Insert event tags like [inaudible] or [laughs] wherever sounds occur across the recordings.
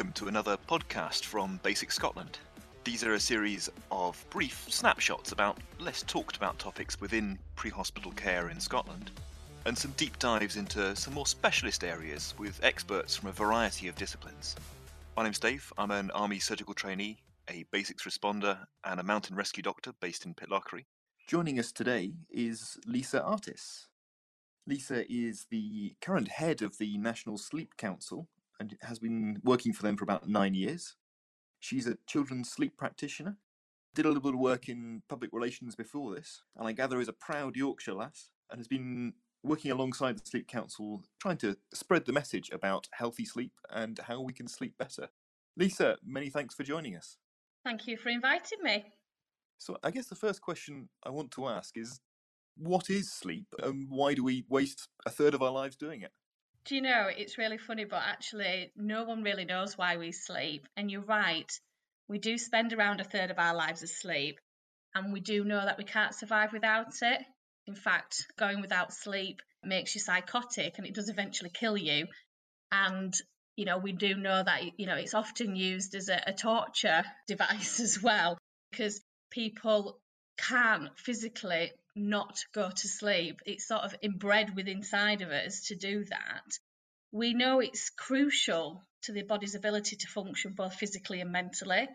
welcome to another podcast from BASICS Scotland. These are a series of brief snapshots about less talked about topics within pre hospital care in Scotland, and some deep dives into some more specialist areas with experts from a variety of disciplines. My name's Dave, I'm an Army surgical trainee, a basics responder, and a mountain rescue doctor based in Pitlochry. Joining us today is Lisa Artis. Lisa is the current head of the National Sleep Council and has been working for them for about nine years. She's a children's sleep practitioner, did a little bit of work in public relations before this, and I gather is a proud Yorkshire lass and has been working alongside the Sleep Council trying to spread the message about healthy sleep and how we can sleep better. Lisa, many thanks for joining us. Thank you for inviting me. So, I guess the first question I want to ask is what is sleep and why do we waste a third of our lives doing it? Do you know, it's really funny, but actually, no one really knows why we sleep. And you're right, we do spend around a third of our lives asleep, and we do know that we can't survive without it. In fact, going without sleep makes you psychotic and it does eventually kill you. And, you know, we do know that, you know, it's often used as a, a torture [laughs] device as well, because people can't physically not go to sleep. It's sort of inbred with inside of us to do that. We know it's crucial to the body's ability to function both physically and mentally.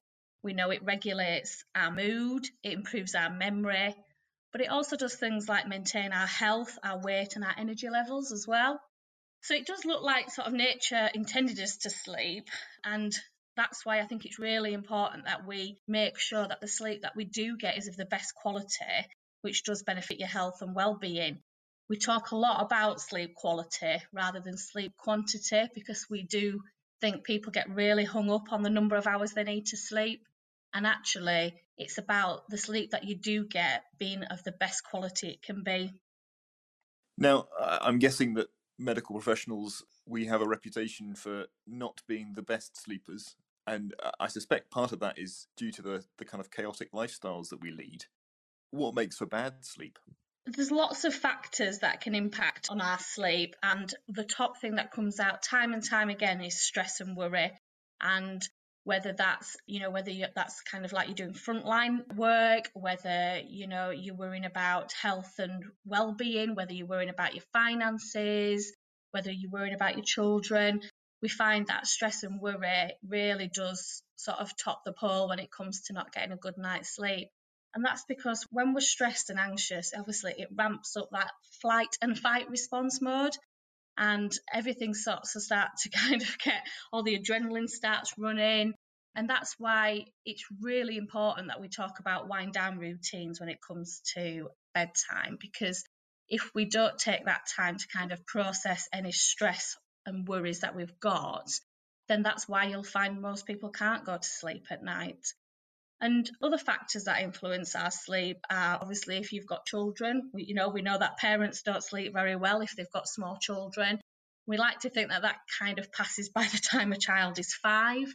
We know it regulates our mood, it improves our memory, but it also does things like maintain our health, our weight, and our energy levels as well. So it does look like sort of nature intended us to sleep, and that's why I think it's really important that we make sure that the sleep that we do get is of the best quality which does benefit your health and well-being. We talk a lot about sleep quality rather than sleep quantity because we do think people get really hung up on the number of hours they need to sleep. And actually, it's about the sleep that you do get being of the best quality it can be. Now, I'm guessing that medical professionals, we have a reputation for not being the best sleepers. And uh, I suspect part of that is due to the, the kind of chaotic lifestyles that we lead what makes for bad sleep? There's lots of factors that can impact on our sleep, and the top thing that comes out time and time again is stress and worry. And whether that's you know whether that's kind of like you're doing frontline work whether you know you're worrying about health and well-being whether you're worrying about your finances whether you're worrying about your children we find that stress and worry really does sort of top the poll when it comes to not getting a good night's sleep and that's because when we're stressed and anxious, obviously it ramps up that flight and fight response mode. And everything starts to start to [laughs] kind of get all the adrenaline starts running. And that's why it's really important that we talk about wind down routines when it comes to bedtime. Because if we don't take that time to kind of process any stress and worries that we've got, then that's why you'll find most people can't go to sleep at night. And other factors that influence our sleep are obviously if you've got children, we, you know, we know that parents don't sleep very well if they've got small children. We like to think that that kind of passes by the time a child is five.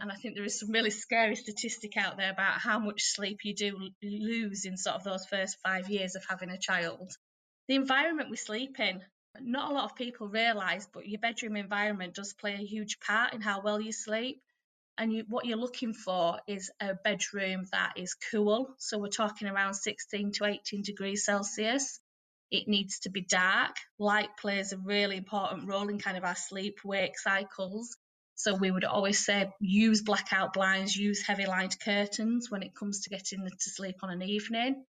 And I think there is some really scary statistic out there about how much sleep you do lose in sort of those first five years of having a child. The environment we sleep in, not a lot of people realise, but your bedroom environment does play a huge part in how well you sleep and you, what you're looking for is a bedroom that is cool. So we're talking around 16 to 18 degrees Celsius. It needs to be dark. Light plays a really important role in kind of our sleep wake cycles. So we would always say use blackout blinds, use heavy lined curtains when it comes to getting to sleep on an evening.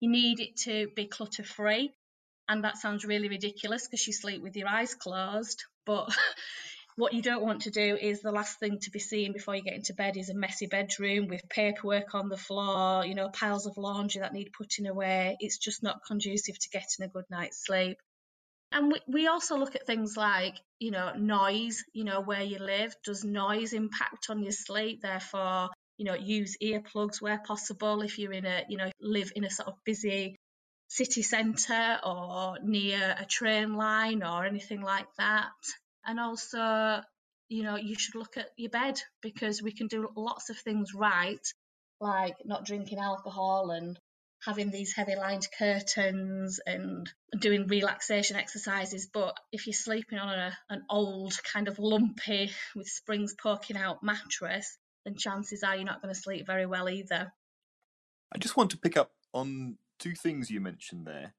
You need it to be clutter free. And that sounds really ridiculous because you sleep with your eyes closed, but [laughs] What you don't want to do is the last thing to be seen before you get into bed is a messy bedroom with paperwork on the floor, you know, piles of laundry that need putting away. It's just not conducive to getting a good night's sleep. And we, we also look at things like, you know, noise, you know, where you live. Does noise impact on your sleep? Therefore, you know, use earplugs where possible if you're in a, you know, live in a sort of busy city centre or near a train line or anything like that and also you know you should look at your bed because we can do lots of things right like not drinking alcohol and having these heavy lined curtains and doing relaxation exercises. But if you're sleeping on a, an old, kind of lumpy, with springs poking out mattress, then chances are you're not going to sleep very well either. I just want to pick up on two things you mentioned there.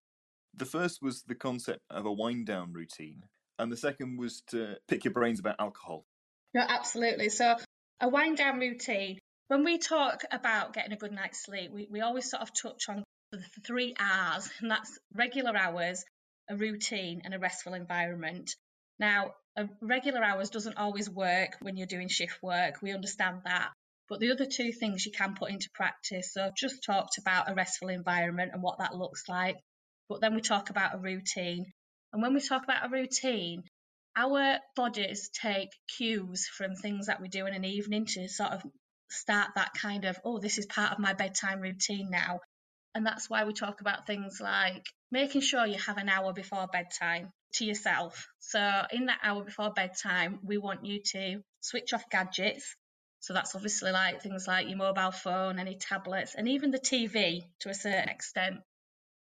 The first was the concept of a wind down routine, and the second was to pick your brains about alcohol. No, absolutely. So, a wind down routine when we talk about getting a good night's sleep, we, we always sort of touch on the three R's, and that's regular hours, a routine, and a restful environment. Now, regular hours doesn't always work when you're doing shift work. We understand that. But the other two things you can put into practice. So I've just talked about a restful environment and what that looks like. But then we talk about a routine. And when we talk about a routine, our bodies take cues from things that we do in an evening to sort of start that kind of, oh, this is part of my bedtime routine now. And that's why we talk about things like making sure you have an hour before bedtime to yourself. So, in that hour before bedtime, we want you to switch off gadgets. So, that's obviously like things like your mobile phone, any tablets, and even the TV to a certain extent.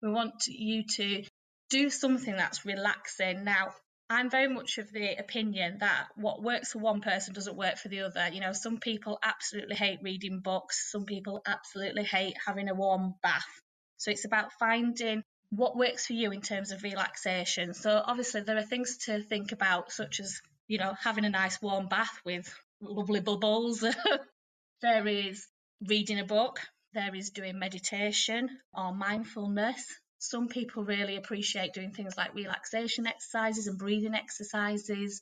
We want you to do something that's relaxing. Now, I'm very much of the opinion that what works for one person doesn't work for the other. You know, some people absolutely hate reading books, some people absolutely hate having a warm bath. So it's about finding what works for you in terms of relaxation. So obviously there are things to think about, such as, you know, having a nice warm bath with lovely bubbles. [laughs] there is reading a book, there is doing meditation or mindfulness, some people really appreciate doing things like relaxation exercises and breathing exercises.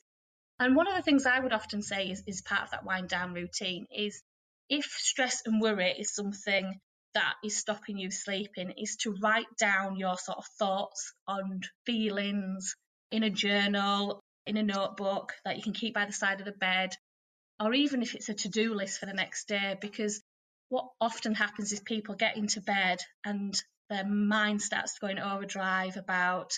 And one of the things I would often say is, is part of that wind down routine is if stress and worry is something that is stopping you sleeping, is to write down your sort of thoughts and feelings in a journal, in a notebook that you can keep by the side of the bed, or even if it's a to do list for the next day, because what often happens is people get into bed and their mind starts to go into overdrive about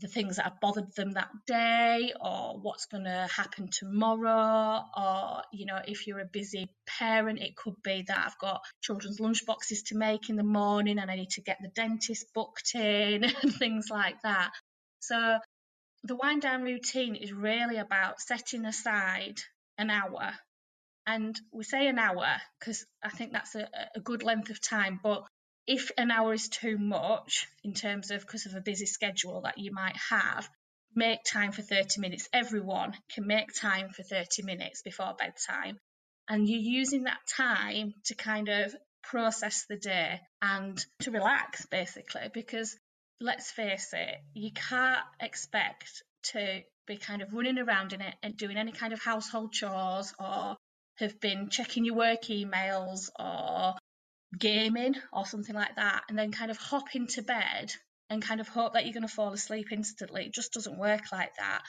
the things that have bothered them that day or what's going to happen tomorrow or you know if you're a busy parent it could be that i've got children's lunch boxes to make in the morning and i need to get the dentist booked in [laughs] and things like that. So the wind down routine is really about setting aside an hour. And we say an hour because i think that's a, a good length of time but if an hour is too much in terms of because of a busy schedule that you might have, make time for 30 minutes. Everyone can make time for 30 minutes before bedtime. And you're using that time to kind of process the day and to relax, basically, because let's face it, you can't expect to be kind of running around in it and doing any kind of household chores or have been checking your work emails or gaming or something like that, and then kind of hop into bed and kind of hope that you're going to fall asleep instantly. It just doesn't work like that.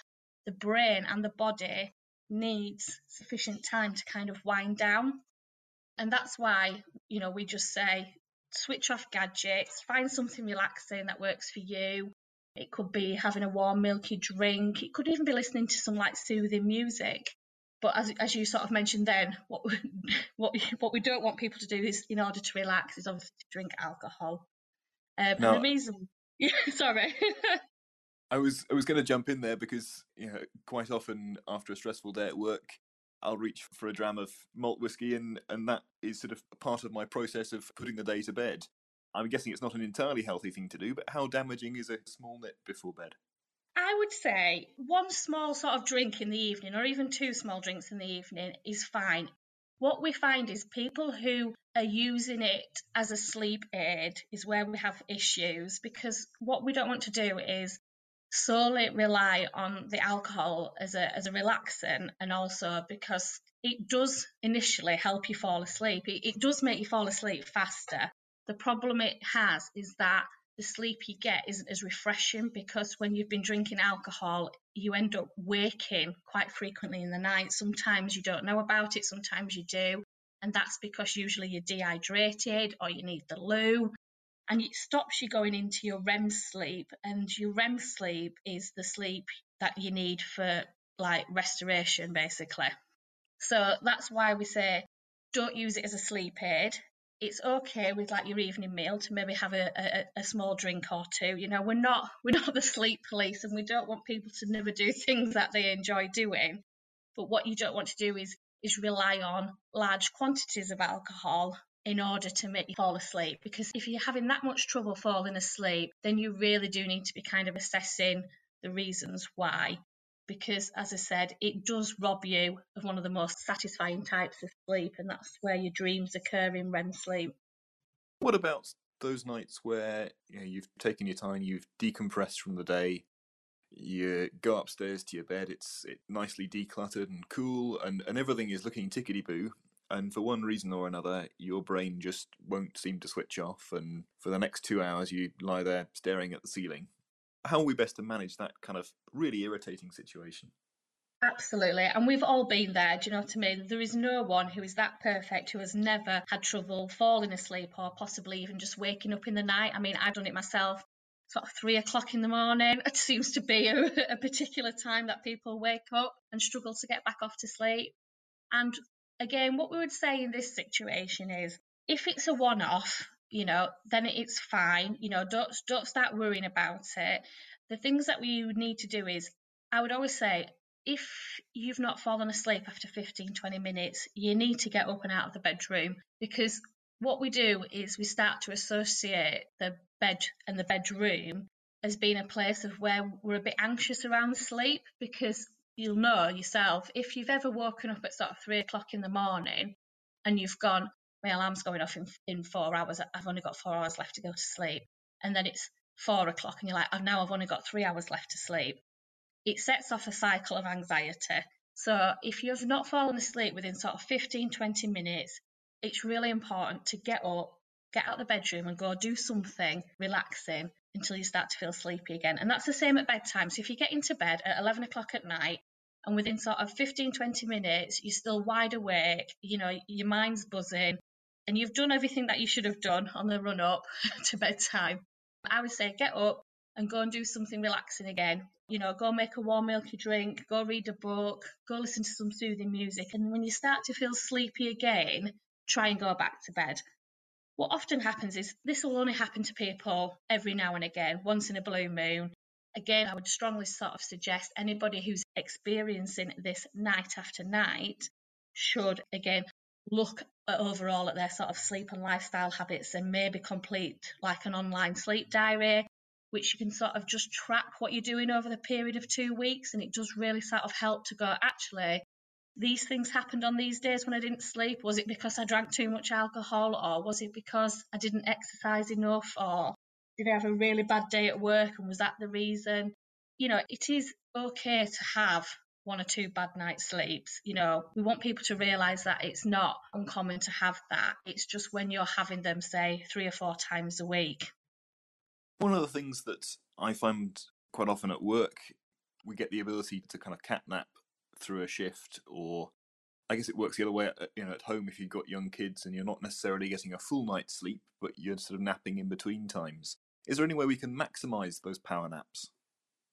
The brain and the body needs sufficient time to kind of wind down. And that's why, you know, we just say switch off gadgets, find something relaxing that works for you. It could be having a warm milky drink. It could even be listening to some like soothing music. But as, as you sort of mentioned then, what we, [laughs] what what we don't want people to do is, in order to relax, is obviously to drink alcohol. Um, no. the reason, [laughs] sorry. [laughs] I was I was going to jump in there because you know quite often after a stressful day at work, I'll reach for a dram of malt whiskey, and and that is sort of part of my process of putting the day to bed. I'm guessing it's not an entirely healthy thing to do, but how damaging is a small nip before bed? I would say one small sort of drink in the evening, or even two small drinks in the evening, is fine. What we find is people who are using it as a sleep aid is where we have issues because what we don't want to do is solely rely on the alcohol as a as a relaxant and also because it does initially help you fall asleep. It, it does make you fall asleep faster. The problem it has is that the sleep you get isn't as refreshing because when you've been drinking alcohol, you end up waking quite frequently in the night. Sometimes you don't know about it, sometimes you do. And that's because usually you're dehydrated or you need the loo. And it stops you going into your REM sleep. And your REM sleep is the sleep that you need for like restoration, basically. So that's why we say don't use it as a sleep aid it's okay with like your evening meal to maybe have a, a, a, small drink or two. You know, we're not [laughs] we're not the sleep police and we don't want people to never do [laughs] things that they enjoy doing. But what you don't want to do is is rely on large quantities of alcohol in order to make you fall asleep. Because if you're having that much trouble falling asleep, then you really do need to be kind of assessing the reasons why. Because, as I said, it does rob you of one of the most satisfying types of sleep, and that's where your dreams occur in REM sleep. What about those nights where you know, you've taken your time, you've decompressed from the day, you go upstairs to your bed, it's it nicely decluttered and cool, and, and everything is looking tickety boo, and for one reason or another, your brain just won't seem to switch off, and for the next two hours, you lie there staring at the ceiling. How are we best to manage that kind of really irritating situation? Absolutely. And we've all been there. Do you know what I mean? There is no one who is that perfect who has never had trouble falling asleep or possibly even just waking up in the night. I mean, I've done it myself. Sort of three o'clock in the morning. [laughs] It seems to be a, a particular time that people wake up and struggle to get back off to sleep. And again, what we would say in this situation is if it's a one off, you know, then it's fine. You know, don't don't start worrying about it. The things that we need to do is I would always say if you've not fallen asleep after 15 20 minutes, you need to get up and out of the bedroom because what we do is we start to associate the bed and the bedroom as being a place of where we're a bit anxious around sleep because you'll know yourself if you've ever woken up at sort of three o'clock in the morning and you've gone, my alarm's going off in, in four hours, I've only got four hours left to go to sleep. And then it's four o'clock and you're like, oh, now I've only got three hours left to sleep. It sets off a cycle of anxiety. So if you've not fallen asleep within sort of 15, 20 minutes, it's really important to get up, get out of the bedroom and go do something relaxing until you start to feel sleepy again. And that's the same at bedtime. So if you get into bed at 11 o'clock at night and within sort of 15 20 minutes you're still wide awake you know your mind's buzzing and you've done everything that you should have done on the run up [laughs] to bedtime. I would say get up and go and do something relaxing again. You know go make a warm milky drink go read a book go listen to some soothing music and when you start to feel sleepy again try and go back to bed. What often happens is this will only happen to people every now and again once in a blue moon. Again, I would strongly sort of suggest anybody who's experiencing this night after night should again look overall at their sort of sleep and lifestyle habits and maybe complete like an online sleep diary which you can sort of just track what you're doing over the period of two weeks and it does really sort of help to go actually these things happened on these days when I didn't sleep? Was it because I drank too much alcohol, or was it because I didn't exercise enough, or did I have a really bad day at work and was that the reason? You know, it is okay to have one or two bad night sleeps. You know, we want people to realize that it's not uncommon to have that. It's just when you're having them, say, three or four times a week. One of the things that I find quite often at work, we get the ability to kind of catnap through a shift, or I guess it works the other way. Uh, you know, at home, if you've got young kids and you're not necessarily getting a full night's sleep, but you're sort of napping in between times. Is there any way we can maximize those power naps?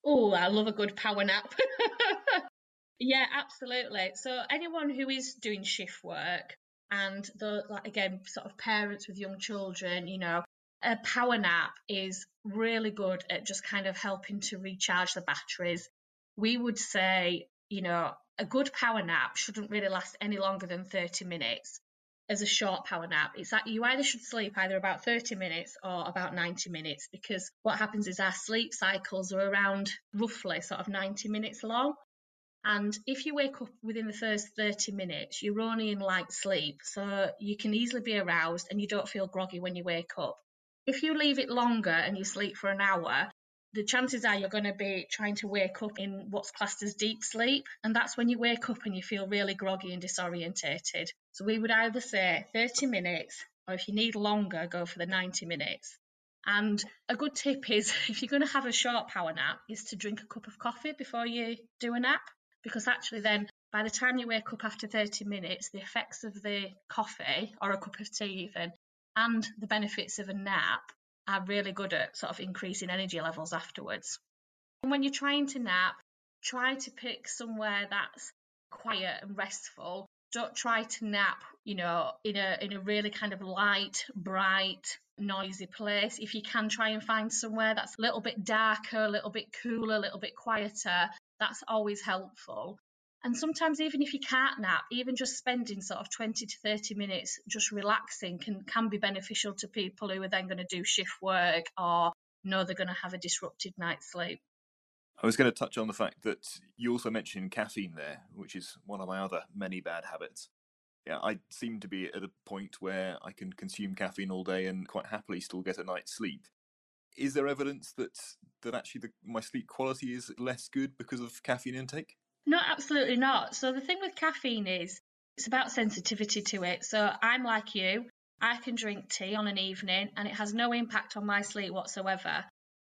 Oh, I love a good power nap. [laughs] yeah, absolutely. So anyone who is doing shift work and the like again sort of parents with young children, you know, a power nap is really good at just kind of helping to recharge the batteries. We would say, you know, a good power nap shouldn't really last any longer than 30 minutes as a short power nap. It's that you either should sleep either about 30 minutes or about 90 minutes because what happens is our sleep cycles are around roughly sort of 90 minutes long. And if you wake up within the first 30 minutes, you're only in light sleep, so you can easily be aroused and you don't feel groggy when you wake up. If you leave it longer and you sleep for an hour, the chances are you're going to be trying to wake up in what's classed as deep sleep. And that's when you wake up and you feel really groggy and disorientated. So we would either say 30 minutes, or if you need longer, go for the 90 minutes. And a good tip is [laughs] if you're going to have a short power nap, is to drink a cup of coffee before you do a nap. Because actually, then by the time you wake up after 30 minutes, the effects of the coffee or a cup of tea, even, and the benefits of a nap are really good at sort of increasing energy levels afterwards. And when you're trying to nap, try to pick somewhere that's quiet and restful. don't try to nap, you know, in a in a really kind of light, bright, noisy place. If you can try and find somewhere that's a little bit darker, a little bit cooler, a little bit quieter, that's always helpful. And sometimes even if you can't nap, even just spending sort of 20 to 30 minutes just relaxing can can be beneficial to people who are then going to do shift work or know they're going to have a disrupted night's sleep. I was going to touch on the fact that you also mentioned caffeine there, which is one of my other many bad habits. Yeah, I seem to be at a point where I can consume caffeine all day and quite happily still get a night's sleep. Is there evidence that that actually the, my sleep quality is less good because of caffeine intake? No, absolutely not. So the thing with caffeine is it's about sensitivity to it. So I'm like you, I can drink tea on an evening and it has no impact on my sleep whatsoever.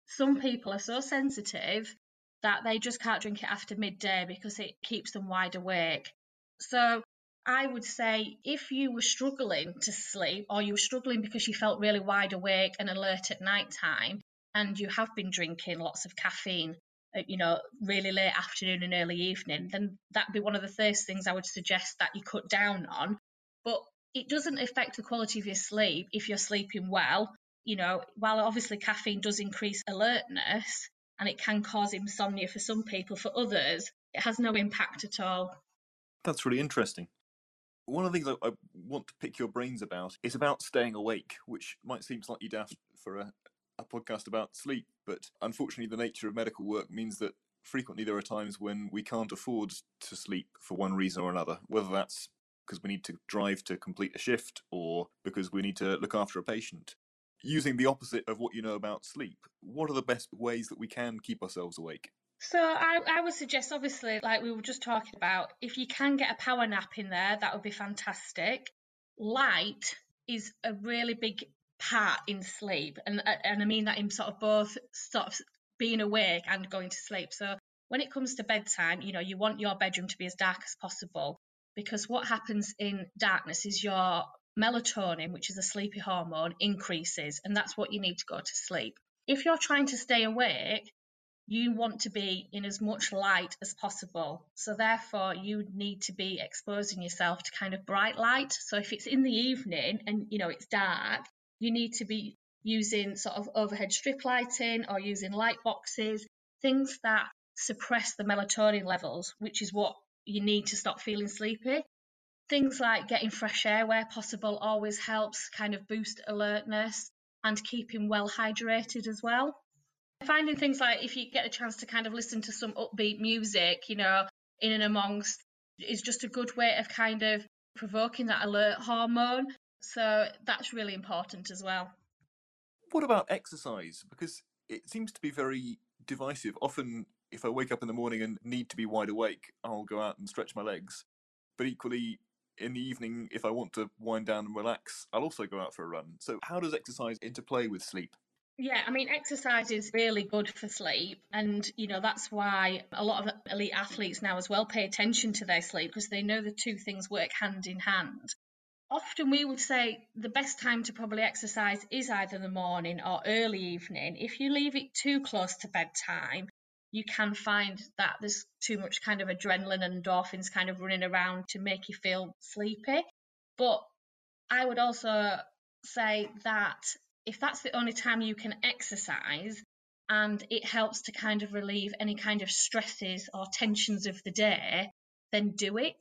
Some people are so sensitive that they just can't drink it after midday because it keeps them wide awake. So I would say if you were struggling to sleep or you were struggling because you felt really wide awake and alert at night time and you have been drinking lots of caffeine, uh, you know, really late afternoon and early evening, then that'd be one of the first things I would suggest that you cut down on. But it doesn't affect the quality of your sleep if you're sleeping well. You know, while obviously caffeine does increase alertness, and it can cause insomnia for some people. For others, it has no impact at all. That's really interesting. One of the things I, I want to pick your brains about is about staying awake, which might seem slightly daft for a, a podcast about sleep, but unfortunately, the nature of medical work means that frequently there are times when we can't afford to sleep for one reason or another, whether that's because we need to drive to complete a shift or because we need to look after a patient using the opposite of what you know about sleep, what are the best ways that we can keep ourselves awake? So I, I would suggest, obviously, like we were just talking about, if you can get a power nap in there, that would be fantastic. Light is a really big part in sleep, and uh, and I mean that in sort of both sort of being awake and going to sleep. So when it comes to bedtime, you know, you want your bedroom to be as dark as possible because what happens in darkness is your melatonin, which is a sleepy hormone, increases, and that's what you need to go to sleep. If you're trying to stay awake, you want to be in as much light as possible. So, therefore, you need to be exposing yourself to kind of bright light. So, if it's in the evening and you know it's dark, you need to be using sort of overhead strip lighting or using light boxes, things that suppress the melatonin levels, which is what you need to stop feeling sleepy. Things like getting fresh air where possible always helps kind of boost alertness and keeping well hydrated as well. Finding things like if you get a chance to kind of listen to some upbeat music, you know, in and amongst is just a good way of kind of provoking that alert hormone. So that's really important as well. What about exercise? Because it seems to be very divisive. Often, if I wake up in the morning and need to be wide awake, I'll go out and stretch my legs. But equally, in the evening, if I want to wind down and relax, I'll also go out for a run. So, how does exercise interplay with sleep? Yeah, I mean, exercise is really good for sleep. And, you know, that's why a lot of elite athletes now as well pay attention to their sleep because they know the two things work hand in hand. Often we would say the best time to probably exercise is either the morning or early evening. If you leave it too close to bedtime, you can find that there's too much kind of adrenaline and endorphins kind of running around to make you feel sleepy. But I would also say that if that's the only time you can exercise and it helps to kind of relieve any kind of stresses or tensions of the day, then do it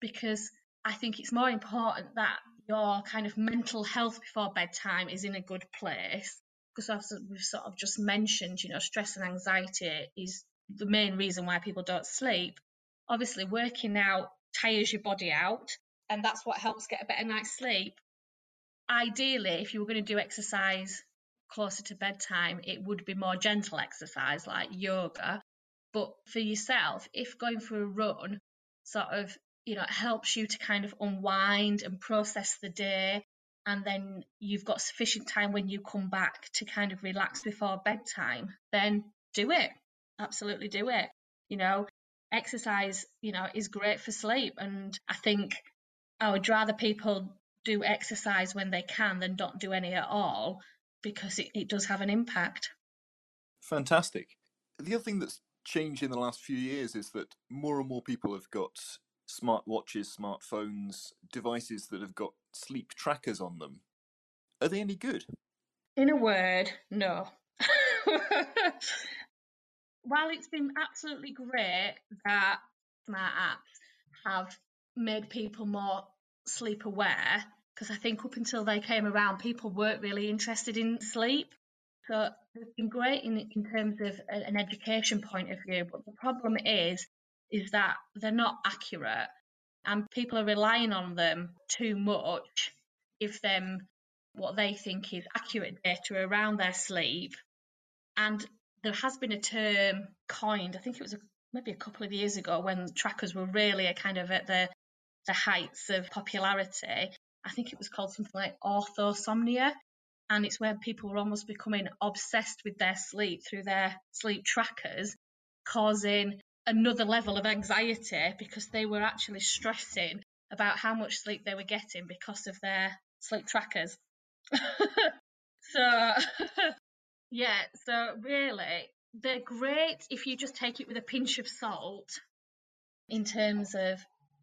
because I think it's more important that your kind of mental health before bedtime is in a good place because as we've sort of just mentioned, you know, stress and anxiety is the main reason why people don't sleep. Obviously, working out tires your body out, and that's what helps get a better night's sleep. Ideally, if you were going to do exercise closer to bedtime, it would be more gentle exercise like yoga. But for yourself, if going for a run sort of, you know, helps you to kind of unwind and process the day and then you've got sufficient time when you come back to kind of relax before bedtime, then do it. Absolutely do it. You know, exercise, you know, is great for sleep. And I think I would rather people do exercise when they can than don't do any at all because it, it does have an impact. Fantastic. The other thing that's changed in the last few years is that more and more people have got smartwatches, smartphones, devices that have got sleep trackers on them. Are they any good? In a word, no. [laughs] While it's been absolutely great that smart apps have made people more sleep aware, because I think up until they came around, people weren't really interested in sleep. So it's been great in, in terms of an education point of view, but the problem is is that they're not accurate and people are relying on them too much give them what they think is accurate data around their sleep and there has been a term coined i think it was a, maybe a couple of years ago when trackers were really a kind of at the the heights of popularity i think it was called something like orthosomnia and it's where people were almost becoming obsessed with their sleep through their sleep trackers causing another level of anxiety because they were actually stressing about how much sleep they were getting because of their sleep trackers. [laughs] so, [laughs] yeah, so really, they're great if you just take it with a pinch of salt in terms of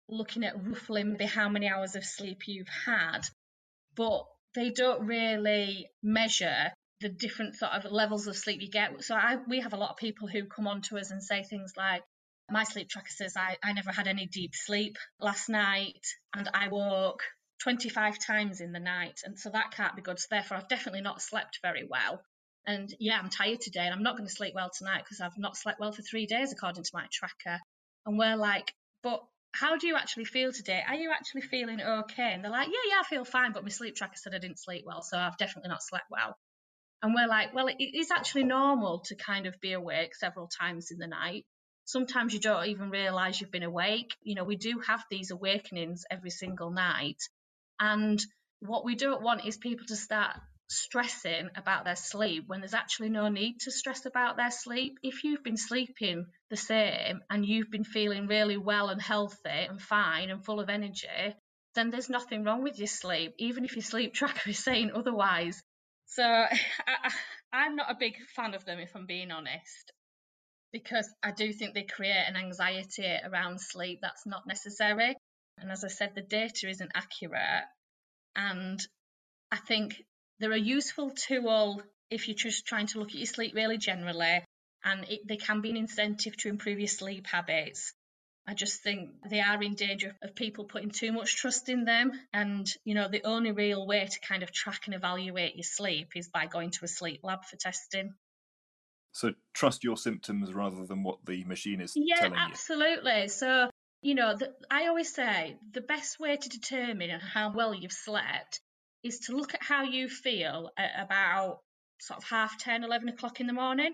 looking at roughly maybe how many hours of sleep you've had, but they don't really measure the different sort of levels of sleep you get. So I, we have a lot of people who come on to us and say things like, my sleep tracker says I, I never had any deep sleep last night and I woke 25 times in the night. And so that can't be good. So therefore, I've definitely not slept very well. And yeah, I'm tired today and I'm not going to sleep well tonight because I've not slept well for three days, according to my tracker. And we're like, but how do you actually feel today? Are you actually feeling okay? And they're like, yeah, yeah, I feel fine, but my sleep tracker said I didn't sleep well, so I've definitely not slept well. And we're like, well, it is actually normal to kind of be awake several times in the night. Sometimes you don't even realize you've been awake. You know, we do have these awakenings every single night. And what we don't want is people to start stressing about their sleep when there's actually no need to stress about their sleep. If you've been sleeping the same and you've been feeling really well and healthy and fine and full of energy, then there's nothing wrong with your sleep, even if your sleep [laughs] tracker is saying otherwise. So I, am not a big fan of them, if I'm being honest, because I do think they create an anxiety around sleep that's not necessary. And as I said, the data isn't accurate. And I think they're a useful tool if you're just trying to look at your sleep really generally, and it, they can be an incentive to improve your sleep habits. I just think they are in danger of people putting too much trust in them. And, you know, the only real way to kind of track and evaluate your sleep is by going to a sleep lab for testing. So trust your symptoms rather than what the machine is yeah, telling you. Yeah, absolutely. So, you know, the, I always say the best way to determine how well you've slept is to look at how you feel at about sort of half 10, 11 o'clock in the morning.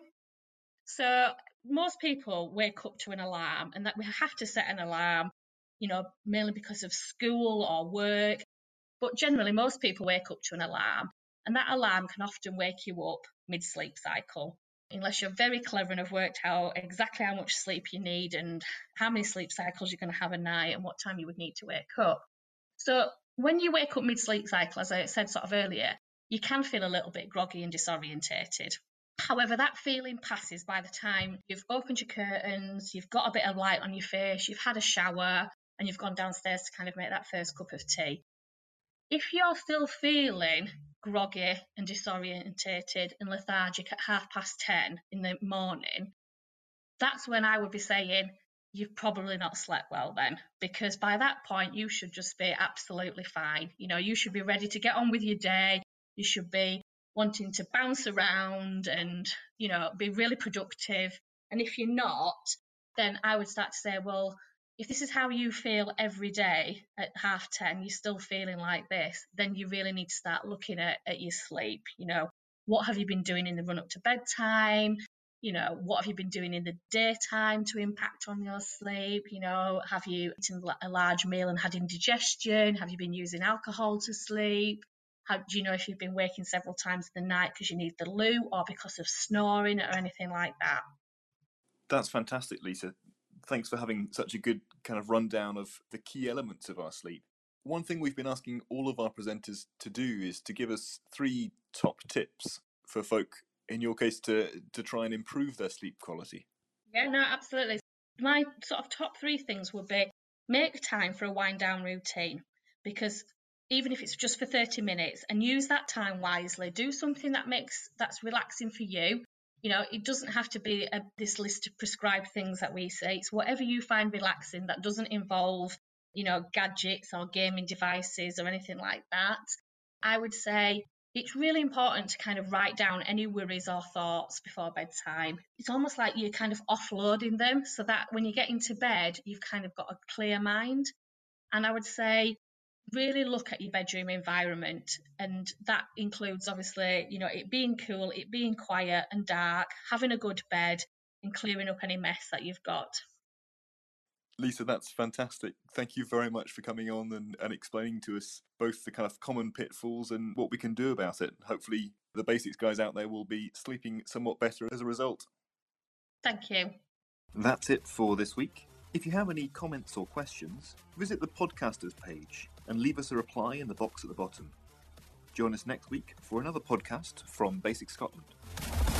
So most people wake up to an alarm and that we have to set an alarm, you know, mainly because of school or work. But generally, most people wake up to an alarm, and that alarm can often wake you up mid sleep cycle. Unless you're very clever and have worked out exactly how much sleep you need and how many sleep cycles you're going to have a night and what time you would need to wake up. So, when you wake up mid sleep cycle, as I said sort of earlier, you can feel a little bit groggy and disorientated. However, that feeling passes by the time you've opened your curtains, you've got a bit of light on your face, you've had a shower, and you've gone downstairs to kind of make that first cup of tea. If you're still feeling groggy and disorientated and lethargic at half past 10 in the morning, that's when I would be saying you've probably not slept well then because by that point you should just be absolutely fine you know you should be ready to get on with your day you should be wanting to bounce around and, you know, be really productive. And if you're not, then I would start to say, well, if this is how you feel every day at half 10, you're still feeling like this, then you really need to start looking at, at your sleep. You know, what have you been doing in the run up to bedtime? You know, what have you been doing in the daytime to impact on your sleep? You know, have you eaten a large meal and had indigestion? Have you been using alcohol to sleep? How do you know if you've been waking several times in the night because you need the loo or because of snoring or anything like that? That's fantastic, Lisa. Thanks for having such a good kind of rundown of the key elements of our sleep. One thing we've been asking all of our presenters to do is to give us three top tips for folk, in your case, to, to try and improve their sleep quality. Yeah, no, absolutely. My sort of top three things would be make time for a wind down routine because even if it's just for 30 minutes and use that time wisely do something that makes that's relaxing for you you know it doesn't have to be a, this list of prescribed things that we say it's whatever you find relaxing that doesn't involve you know gadgets or gaming devices or anything like that i would say it's really important to kind of write down any worries or thoughts before bedtime. It's almost like you're kind of offloading them so that when you get into bed, you've kind of got a clear mind. And I would say, really look at your bedroom environment. And that includes obviously, you know, it being cool, it being quiet and dark, having a good bed, and clearing up any mess that you've got. Lisa, that's fantastic. Thank you very much for coming on and, and explaining to us both the kind of common pitfalls and what we can do about it. Hopefully, the basics guys out there will be sleeping somewhat better as a result. Thank you. That's it for this week. If you have any comments or questions, visit the podcasters page and leave us a reply in the box at the bottom. Join us next week for another podcast from BASICS Scotland.